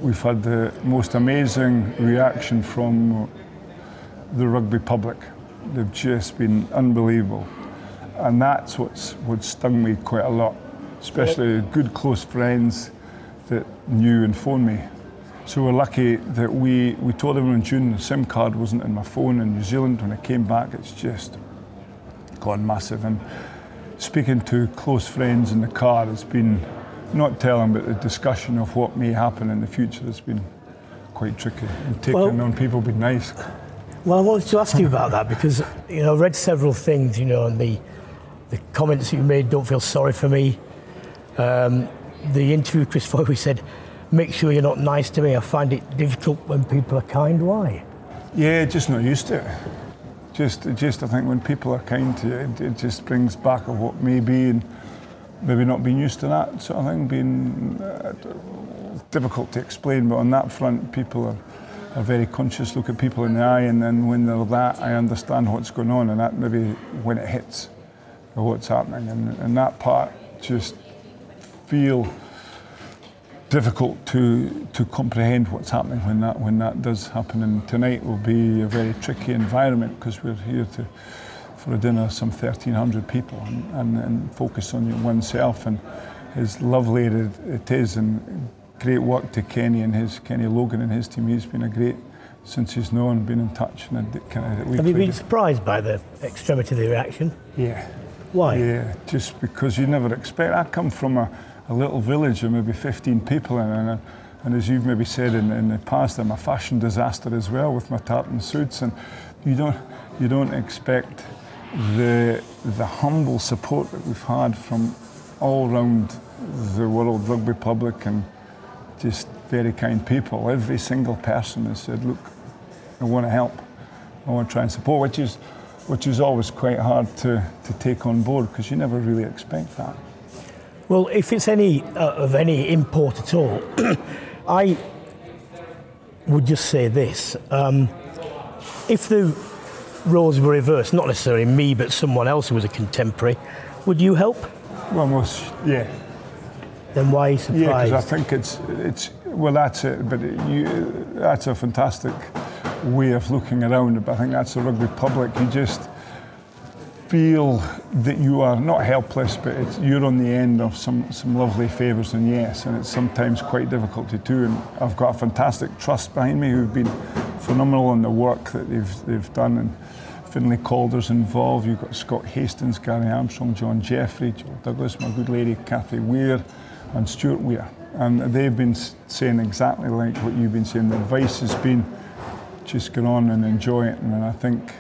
We've had the most amazing reaction from the rugby public. They've just been unbelievable. And that's what's what stung me quite a lot, especially good close friends that knew and phoned me. So we're lucky that we, we told everyone in June the SIM card wasn't in my phone in New Zealand. When I came back, it's just gone massive. And speaking to close friends in the car has been not telling, but the discussion of what may happen in the future has been quite tricky. And taking well, on people be nice. Well, I wanted to ask you about that because you know I read several things, you know, and the the comments you made. Don't feel sorry for me. Um, the interview Chris Foley said, "Make sure you're not nice to me. I find it difficult when people are kind. Why?" Yeah, just not used to it. Just, just I think when people are kind to you, it, it just brings back of what may be and maybe not being used to that sort of thing. Being uh, difficult to explain, but on that front, people are a very conscious look at people in the eye, and then when they're that, I understand what's going on, and that maybe when it hits what's happening, and, and that part just feel difficult to to comprehend what's happening when that when that does happen. And tonight will be a very tricky environment because we're here to for a dinner some 1,300 people and, and, and focus on oneself and as lovely as it is and great work to Kenny and his Kenny Logan and his team. He's been a great since he's known, been in touch. And kind of Have you been surprised by the extremity of the reaction? Yeah. Why? Yeah, just because you never expect. I come from a, a little village of maybe 15 people, and, and, and as you've maybe said in, in, the past, I'm a fashion disaster as well with my tartan suits, and you don't you don't expect the the humble support that we've had from all around the world rugby public and just very kind people. Every single person has said, look, I want to help. I want to try and support, which is, which is always quite hard to, to take on board because you never really expect that. Well, if it's any uh, of any import at all, [clears throat] I would just say this. Um, if the roles were reversed, not necessarily me, but someone else who was a contemporary, would you help? Well, most, yeah, then why are you surprised? Yeah, because I think it's it's well that's it, but it, you, that's a fantastic way of looking around. But I think that's the rugby public. You just feel that you are not helpless, but you're on the end of some some lovely favours and yes, and it's sometimes quite difficult to do. And I've got a fantastic trust behind me who've been phenomenal in the work that they've they've done and. Finlay Calder's involved. You've got Scott Hastings, Gary Armstrong, John Jeffrey, Joe Douglas, my good lady Kathy Weir, and Stuart Weir. And they've been saying exactly like what you've been saying. The advice has been just go on and enjoy it. And I think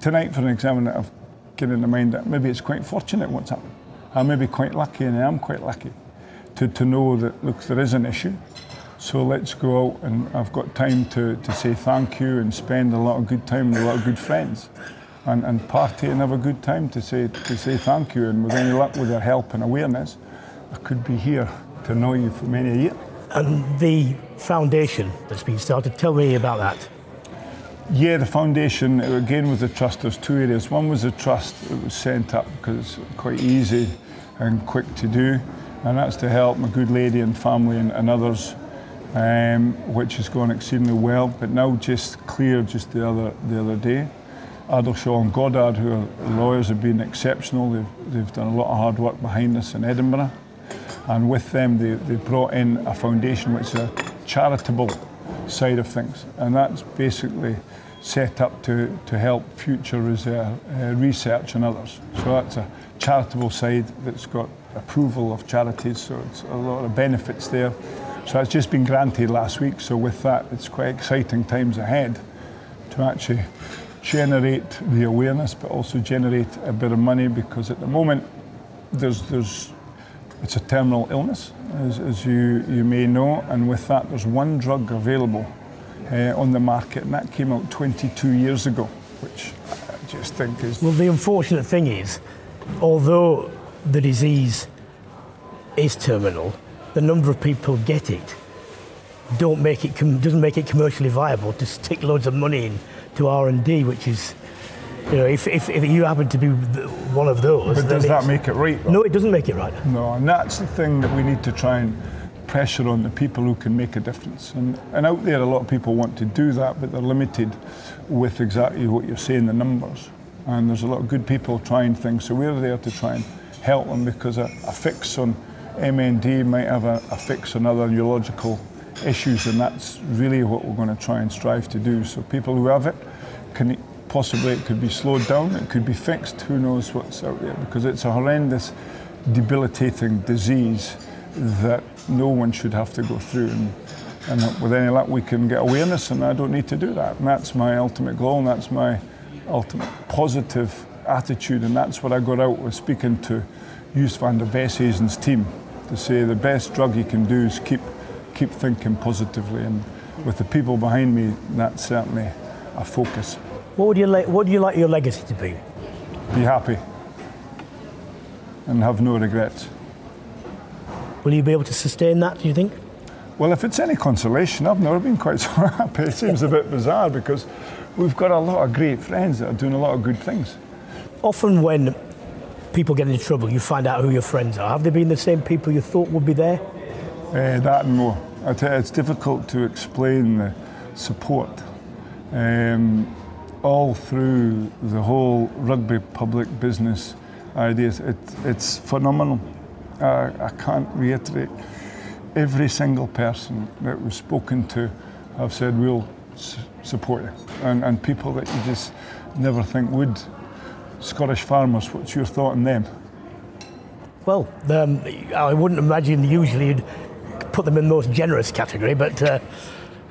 tonight, for an example, I've get in the mind that maybe it's quite fortunate what's happened. I may be quite lucky, and I am quite lucky to, to know that, look, there is an issue. So let's go out, and I've got time to, to say thank you and spend a lot of good time with a lot of good friends. And, and party and have a good time to say to say thank you. And with any luck, with your help and awareness, I could be here to know you for many a year. And the foundation that's been started, tell me about that. Yeah, the foundation, again with the trust, there's two areas. One was the trust that was sent up because it's quite easy and quick to do, and that's to help my good lady and family and, and others um, which has gone exceedingly well, but now just cleared just the other the other day. Addleshaw and Goddard, who are lawyers, have been exceptional. They've, they've done a lot of hard work behind us in Edinburgh. And with them, they, they brought in a foundation which is a charitable side of things. And that's basically set up to, to help future research, uh, research and others. So that's a charitable side that's got approval of charities, so it's a lot of benefits there. So it's just been granted last week, so with that, it's quite exciting times ahead to actually generate the awareness, but also generate a bit of money because at the moment there's there's it's a terminal illness, as, as you, you may know, and with that there's one drug available uh, on the market, and that came out 22 years ago, which I just think is. Well, the unfortunate thing is, although the disease is terminal, the number of people get it don't make it doesn't make it commercially viable to stick loads of money in to R and D, which is, you know, if, if, if you happen to be one of those, but does that make it right? Though? No, it doesn't make it right. No, and that's the thing that we need to try and pressure on the people who can make a difference. And, and out there, a lot of people want to do that, but they're limited with exactly what you're saying, the numbers. And there's a lot of good people trying things, so we're there to try and help them because a, a fix on MND might have a, a fix on other neurological issues, and that's really what we're going to try and strive to do. So people who have it can possibly it could be slowed down, it could be fixed. Who knows what's out there? Because it's a horrendous, debilitating disease that no one should have to go through. And, and with any luck, we can get awareness, and I don't need to do that. And that's my ultimate goal, and that's my ultimate positive attitude, and that's what I got out with speaking to Joost van der Westhuizen's team to say the best drug you can do is keep keep thinking positively, and with the people behind me, that's certainly a focus. What would you like? What do you like your legacy to be? Be happy and have no regrets. Will you be able to sustain that? Do you think? Well, if it's any consolation, I've never been quite [laughs] so happy. It seems a bit bizarre because we've got a lot of great friends that are doing a lot of good things. Often, when people get into trouble, you find out who your friends are. Have they been the same people you thought would be there? Uh, that and more. You, it's difficult to explain the support. Um, all through the whole rugby public business ideas, it, it's phenomenal. Uh, I can't reiterate. Every single person that was spoken to have said, we'll s- support you. And, and people that you just never think would. Scottish farmers, what's your thought on them? Well, um, I wouldn't imagine usually you'd put them in the most generous category, but. Uh,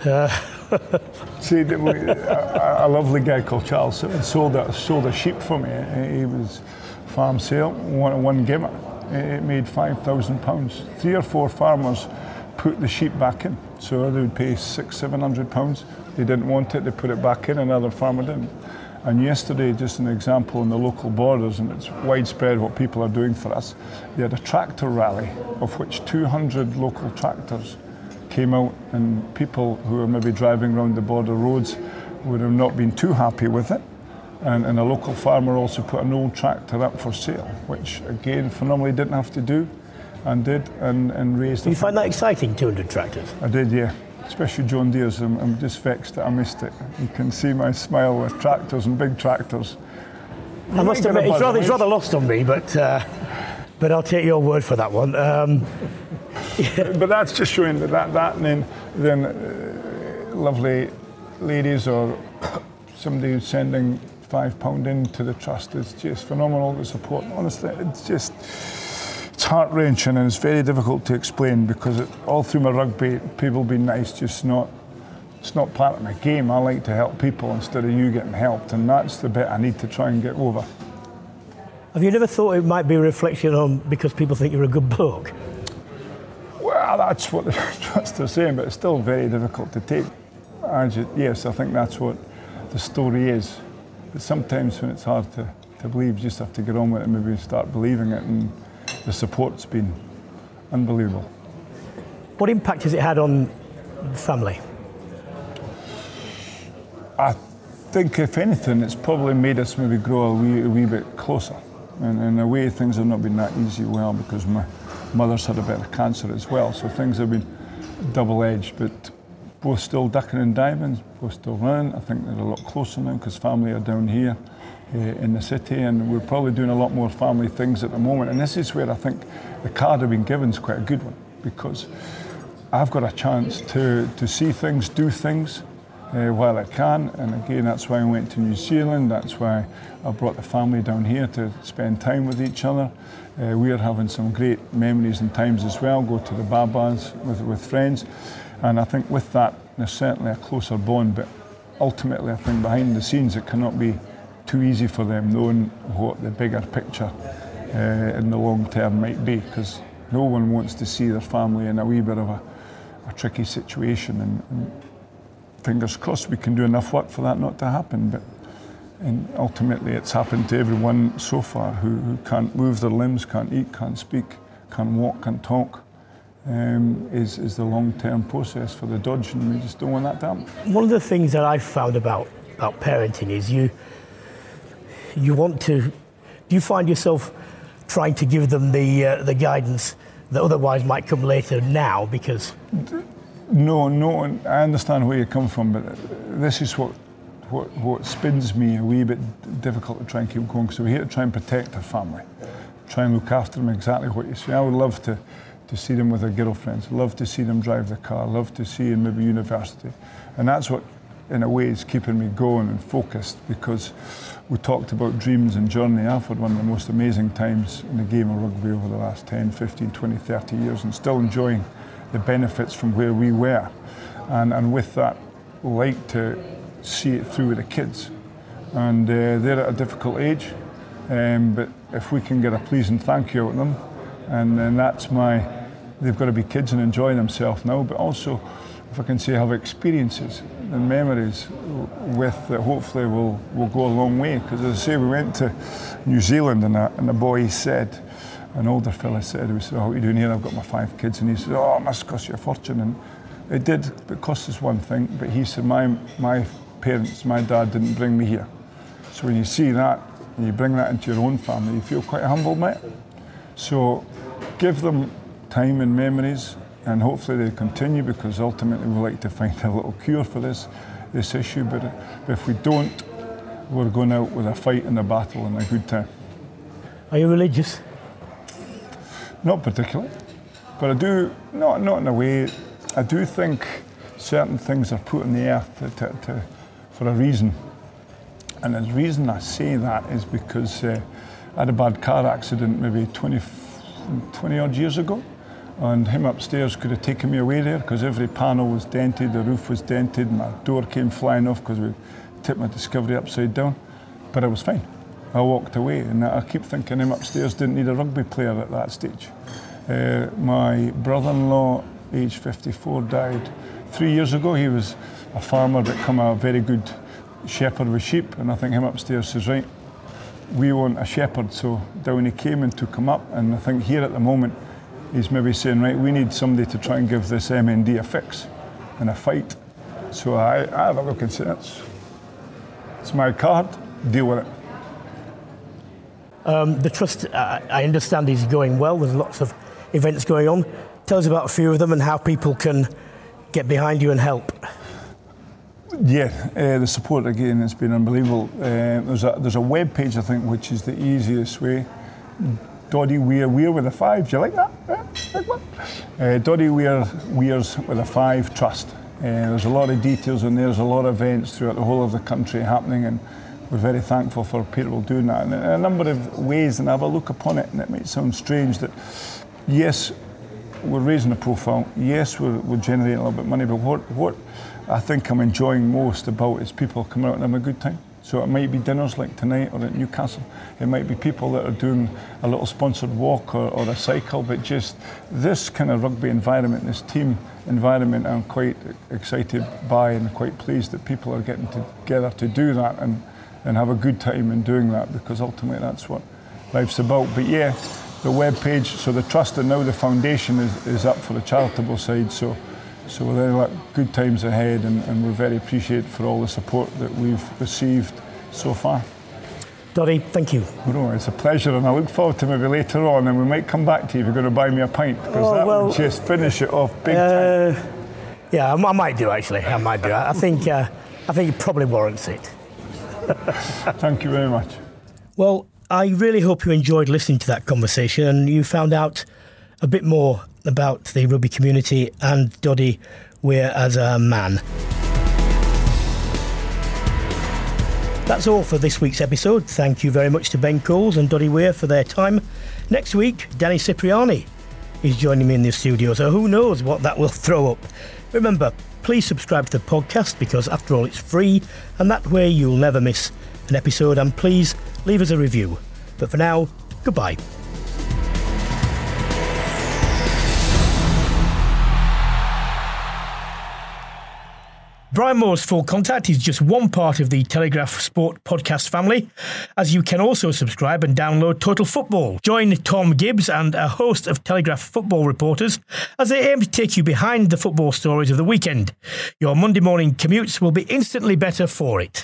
uh [laughs] [laughs] See, a, a, lovely guy called Charles sold a, sold a sheep for me. He was farm sale, one, one gimmer. It made £5,000. Three or four farmers put the sheep back in. So they would pay six, seven hundred pounds. They didn't want it, they put it back in, another farmer didn't. And yesterday, just an example in the local borders, and it's widespread what people are doing for us, they had a tractor rally of which 200 local tractors came out, and people who were maybe driving around the border roads would have not been too happy with it. And, and a local farmer also put an old tractor up for sale, which again, phenomenally didn't have to do and did and, and raised. You find that exciting, 200 tractors? I did, yeah. Especially John Deere's. I'm, I'm just vexed that I missed it. You can see my smile with tractors and big tractors. I must admit, it's rather, it's rather lost on me, but uh, but I'll take your word for that one. Um, [laughs] But that's just showing that that, that then then uh, lovely ladies or [coughs] somebody who's sending five pound into the trust is just phenomenal. The support, honestly, it's just it's heart wrenching and it's very difficult to explain because it, all through my rugby, people being nice, just not. It's not part of my game. I like to help people instead of you getting helped, and that's the bit I need to try and get over. Have you never thought it might be a reflection on because people think you're a good bloke? Well, that's what the trust are saying, but it's still very difficult to take. Just, yes, I think that's what the story is. But sometimes when it's hard to, to believe, you just have to get on with it and maybe start believing it. And the support's been unbelievable. What impact has it had on family? I think, if anything, it's probably made us maybe grow a wee, a wee bit closer. And in a way, things have not been that easy well because my mother's had a bit of cancer as well. So things have been double edged, but both still ducking and diving, both still running. I think they're a lot closer now because family are down here uh, in the city, and we're probably doing a lot more family things at the moment. And this is where I think the card I've been given is quite a good one because I've got a chance to, to see things, do things uh, while I can. And again, that's why I went to New Zealand. That's why I brought the family down here to spend time with each other. Uh, we are having some great memories and times as well. Go to the Babas with, with friends. And I think with that, there's certainly a closer bond. But ultimately, I think behind the scenes, it cannot be too easy for them knowing what the bigger picture uh, in the long term might be. Because no one wants to see their family in a wee bit of a, a tricky situation. And, and fingers crossed we can do enough work for that not to happen. But and ultimately, it's happened to everyone so far who, who can't move their limbs, can't eat, can't speak, can't walk, can't talk. Um, is, is the long term process for the Dodge, and we just don't want that to happen. One of the things that I've found about, about parenting is you you want to do you find yourself trying to give them the uh, the guidance that otherwise might come later now because no no I understand where you come from but this is what what, what spins me a wee bit difficult to try and keep going. So we're here to try and protect our family, try and look after them exactly what you say. I would love to, to see them with their girlfriends, love to see them drive the car, love to see them maybe university. And that's what, in a way, is keeping me going and focused because we talked about dreams and journey. I've had one of the most amazing times in the game of rugby over the last 10, 15, 20, 30 years and still enjoying the benefits from where we were. And, and with that, like to see it through with the kids. And uh, they're at a difficult age, um, but if we can get a pleasing thank you out of them, and, then that's my, they've got to be kids and enjoy themselves now, but also, if I can say, have experiences and memories with that hopefully will, will go a long way. Because as I say, we went to New Zealand and a, and a boy said, an older fella said, we said, oh, what are you doing here? I've got my five kids. And he said, oh, it must cost you a fortune. And it did, it cost us one thing. But he said, my, my parents, my dad didn't bring me here. So when you see that, and you bring that into your own family, you feel quite humble, mate. So give them time and memories, and hopefully they continue because ultimately we'd like to find a little cure for this this issue. But if we don't, we're going out with a fight and a battle and a good time. Are you religious? Not particularly, but I do not not in a way. I do think certain things are put in the earth to, to, to for a reason. And the reason I say that is because uh, I had a bad car accident maybe 20, 20 odd years ago. And him upstairs could have taken me away there because every panel was dented, the roof was dented, my door came flying off because we tipped my Discovery upside down. But I was fine. I walked away, and I keep thinking him upstairs didn't need a rugby player at that stage. Uh, my brother in law, age 54, died three years ago. He was a farmer become a very good shepherd with sheep, and I think him upstairs says, right, we want a shepherd. So down he came and took him up, and I think here at the moment he's maybe saying, right, we need somebody to try and give this MND a fix and a fight. So I, I have a look and say, it's, it's my card, deal with it. Um, the trust, I understand, is going well. There's lots of events going on. Tell us about a few of them and how people can get behind you and help. Yeah, uh, the support again has been unbelievable. Uh, there's a there's a web page I think which is the easiest way. Doddie Weir Weir with a five. Do you like that? Uh, Doddie Weir Weirs with a five trust. Uh, there's a lot of details there. There's a lot of events throughout the whole of the country happening, and we're very thankful for people doing that. In a number of ways, and I have a look upon it, and it might sound strange that yes, we're raising a profile. Yes, we're, we're generating a little bit of money, but what what I think I'm enjoying most about is people coming out and having a good time. So it might be dinners like tonight or at Newcastle. It might be people that are doing a little sponsored walk or, or a cycle, but just this kind of rugby environment, this team environment, I'm quite excited by and quite pleased that people are getting together to do that and, and have a good time in doing that because ultimately that's what life's about. But yeah, the web page, so the trust and now the foundation is, is up for the charitable side. So so we're like good times ahead, and, and we're very appreciative for all the support that we've received so far. Doddie, thank you. No, it's a pleasure, and I look forward to maybe later on, and we might come back to you if you're going to buy me a pint, because Oh, that well, would just finish it off big time. Uh, yeah, I, might do actually. I might do. I I think uh, I think it probably warrants it. [laughs] Thank you very much. Well, I really hope you enjoyed listening to that conversation and you found out a bit more about the rugby community and Doddie Weir as a man. That's all for this week's episode. Thank you very much to Ben Coles and Doddie Weir for their time. Next week, Danny Cipriani is joining me in the studio, so who knows what that will [laughs] throw up. Remember, please subscribe to the podcast because, after all, it's free, and that way you'll never miss an episode. And please leave us a review. But for now, goodbye. Brian Moore's Full Contact is just one part of the Telegraph Sport podcast family, as you can also subscribe and download Total Football. Join Tom Gibbs and a host of Telegraph football reporters as they aim to take you behind the football stories of the weekend. Your Monday morning commutes will be instantly better for it.